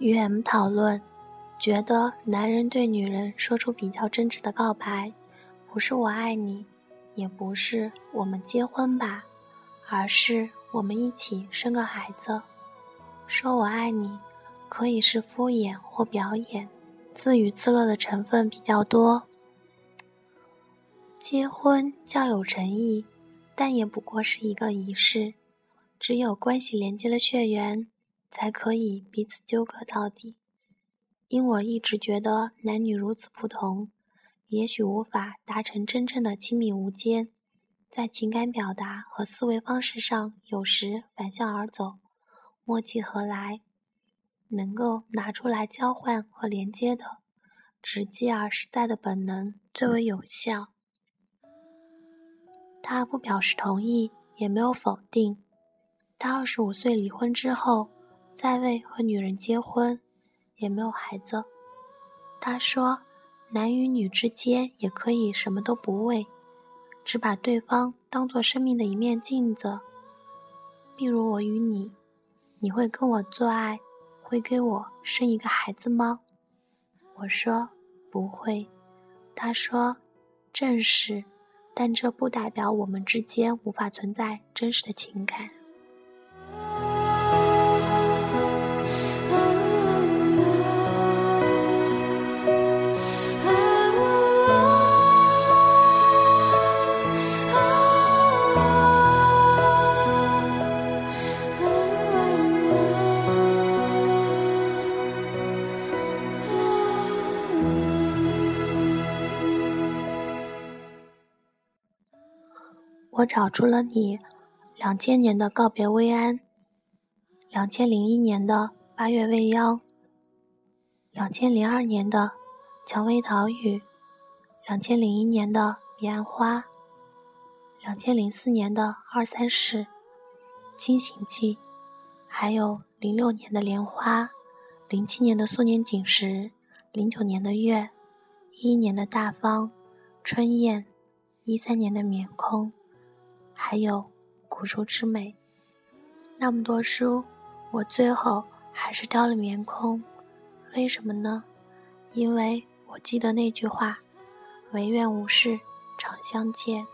与 M 讨论，觉得男人对女人说出比较真挚的告白，不是我爱你，也不是我们结婚吧，而是我们一起生个孩子。说我爱你，可以是敷衍或表演，自娱自乐的成分比较多。结婚较有诚意，但也不过是一个仪式。只有关系连接了血缘，才可以彼此纠葛到底。因我一直觉得男女如此不同，也许无法达成真正的亲密无间，在情感表达和思维方式上有时反向而走，默契何来？能够拿出来交换和连接的，直接而实在的本能最为有效。他不表示同意，也没有否定。他二十五岁离婚之后，再未和女人结婚，也没有孩子。他说，男与女之间也可以什么都不为，只把对方当做生命的一面镜子。譬如我与你，你会跟我做爱，会给我生一个孩子吗？我说不会。他说，正是，但这不代表我们之间无法存在真实的情感。我找出了你，两千年的告别薇安，两千零一年的八月未央，两千零二年的蔷薇岛屿，两千零一年的彼岸花，两千零四年的二三事，清醒记，还有零六年的莲花，零七年的素年锦时，零九年的月，一一年的大方，春燕，一三年的眠空。还有古书之美，那么多书，我最后还是挑了棉空。为什么呢？因为我记得那句话：“唯愿无事常相见。”